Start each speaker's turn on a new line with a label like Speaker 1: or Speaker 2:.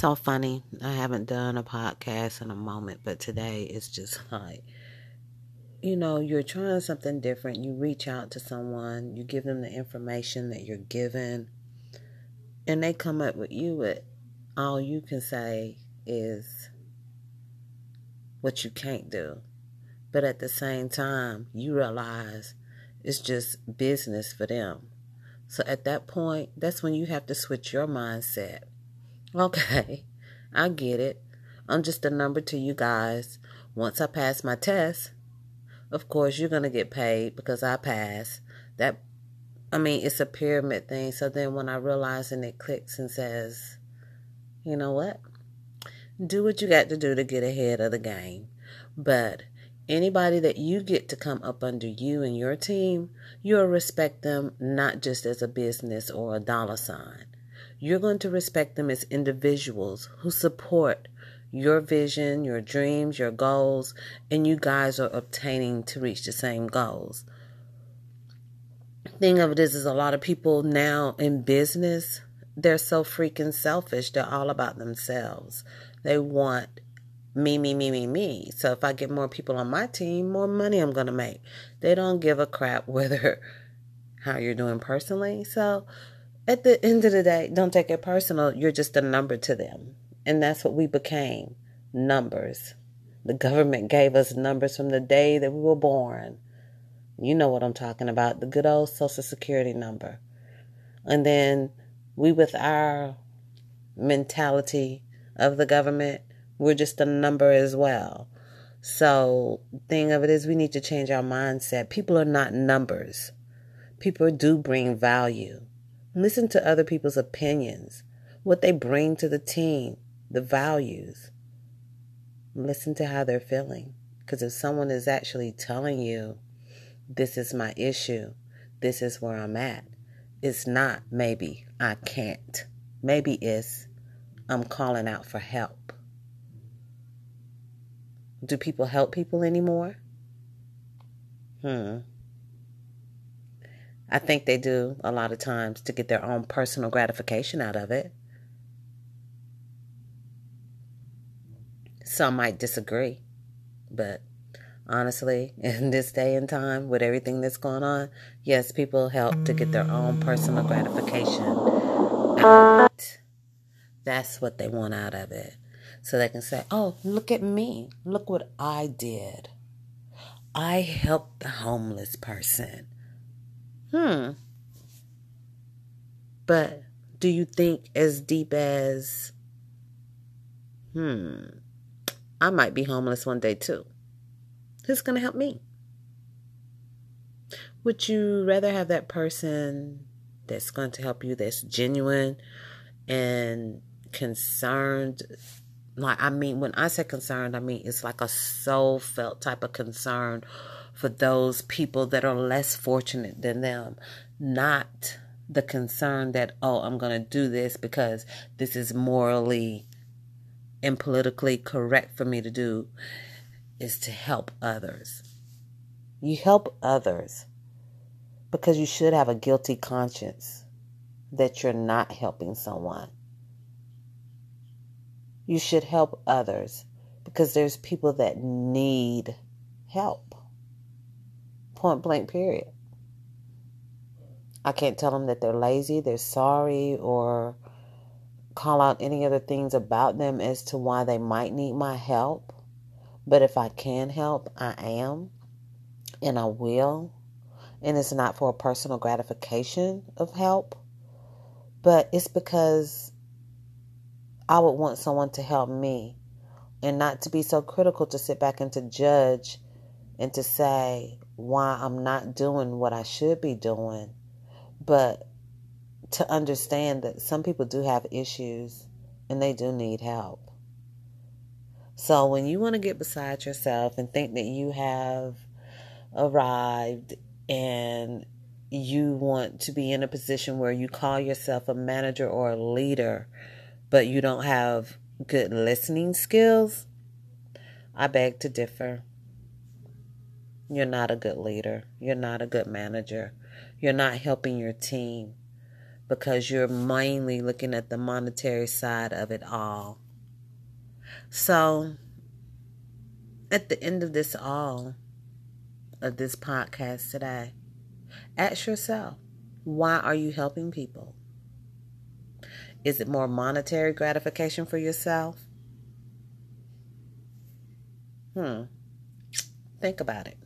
Speaker 1: so funny. I haven't done a podcast in a moment, but today it's just like, you know, you're trying something different. You reach out to someone, you give them the information that you're given, and they come up with you with all you can say is what you can't do. But at the same time, you realize it's just business for them. So at that point, that's when you have to switch your mindset. Okay, I get it. I'm just a number to you guys. Once I pass my test, of course you're going to get paid because I pass. That I mean, it's a pyramid thing. So then when I realize and it clicks and says, you know what? Do what you got to do to get ahead of the game. But anybody that you get to come up under you and your team, you'll respect them not just as a business or a dollar sign. You're going to respect them as individuals who support your vision, your dreams, your goals, and you guys are obtaining to reach the same goals. Thing of it is, is a lot of people now in business, they're so freaking selfish. They're all about themselves. They want me, me, me, me, me. So if I get more people on my team, more money I'm going to make. They don't give a crap whether how you're doing personally. So at the end of the day, don't take it personal. You're just a number to them. And that's what we became numbers. The government gave us numbers from the day that we were born. You know what I'm talking about the good old Social Security number. And then we, with our mentality of the government, we're just a number as well. So, thing of it is, we need to change our mindset. People are not numbers. People do bring value. Listen to other people's opinions, what they bring to the team, the values. Listen to how they're feeling. Because if someone is actually telling you, this is my issue, this is where I'm at, it's not maybe I can't. Maybe it's I'm calling out for help. Do people help people anymore? Hmm. I think they do a lot of times to get their own personal gratification out of it. Some might disagree, but honestly, in this day and time, with everything that's going on, yes, people help to get their own personal gratification. That's what they want out of it. So they can say, oh, look at me. Look what I did. I helped the homeless person. Hmm. But do you think as deep as, hmm, I might be homeless one day too? Who's going to help me? Would you rather have that person that's going to help you that's genuine and concerned like I mean when I say concerned, I mean it's like a soul felt type of concern for those people that are less fortunate than them, not the concern that oh I'm going to do this because this is morally and politically correct for me to do is to help others. You help others because you should have a guilty conscience that you're not helping someone you should help others because there's people that need help. Point blank, period. I can't tell them that they're lazy, they're sorry, or call out any other things about them as to why they might need my help. But if I can help, I am, and I will. And it's not for a personal gratification of help, but it's because I would want someone to help me and not to be so critical to sit back and to judge and to say why I'm not doing what I should be doing, but to understand that some people do have issues and they do need help. So when you want to get beside yourself and think that you have arrived and you want to be in a position where you call yourself a manager or a leader but you don't have good listening skills, I beg to differ. You're not a good leader. You're not a good manager. You're not helping your team because you're mainly looking at the monetary side of it all. So, at the end of this all, of this podcast today, ask yourself why are you helping people? Is it more monetary gratification for yourself? Hmm. Think about it.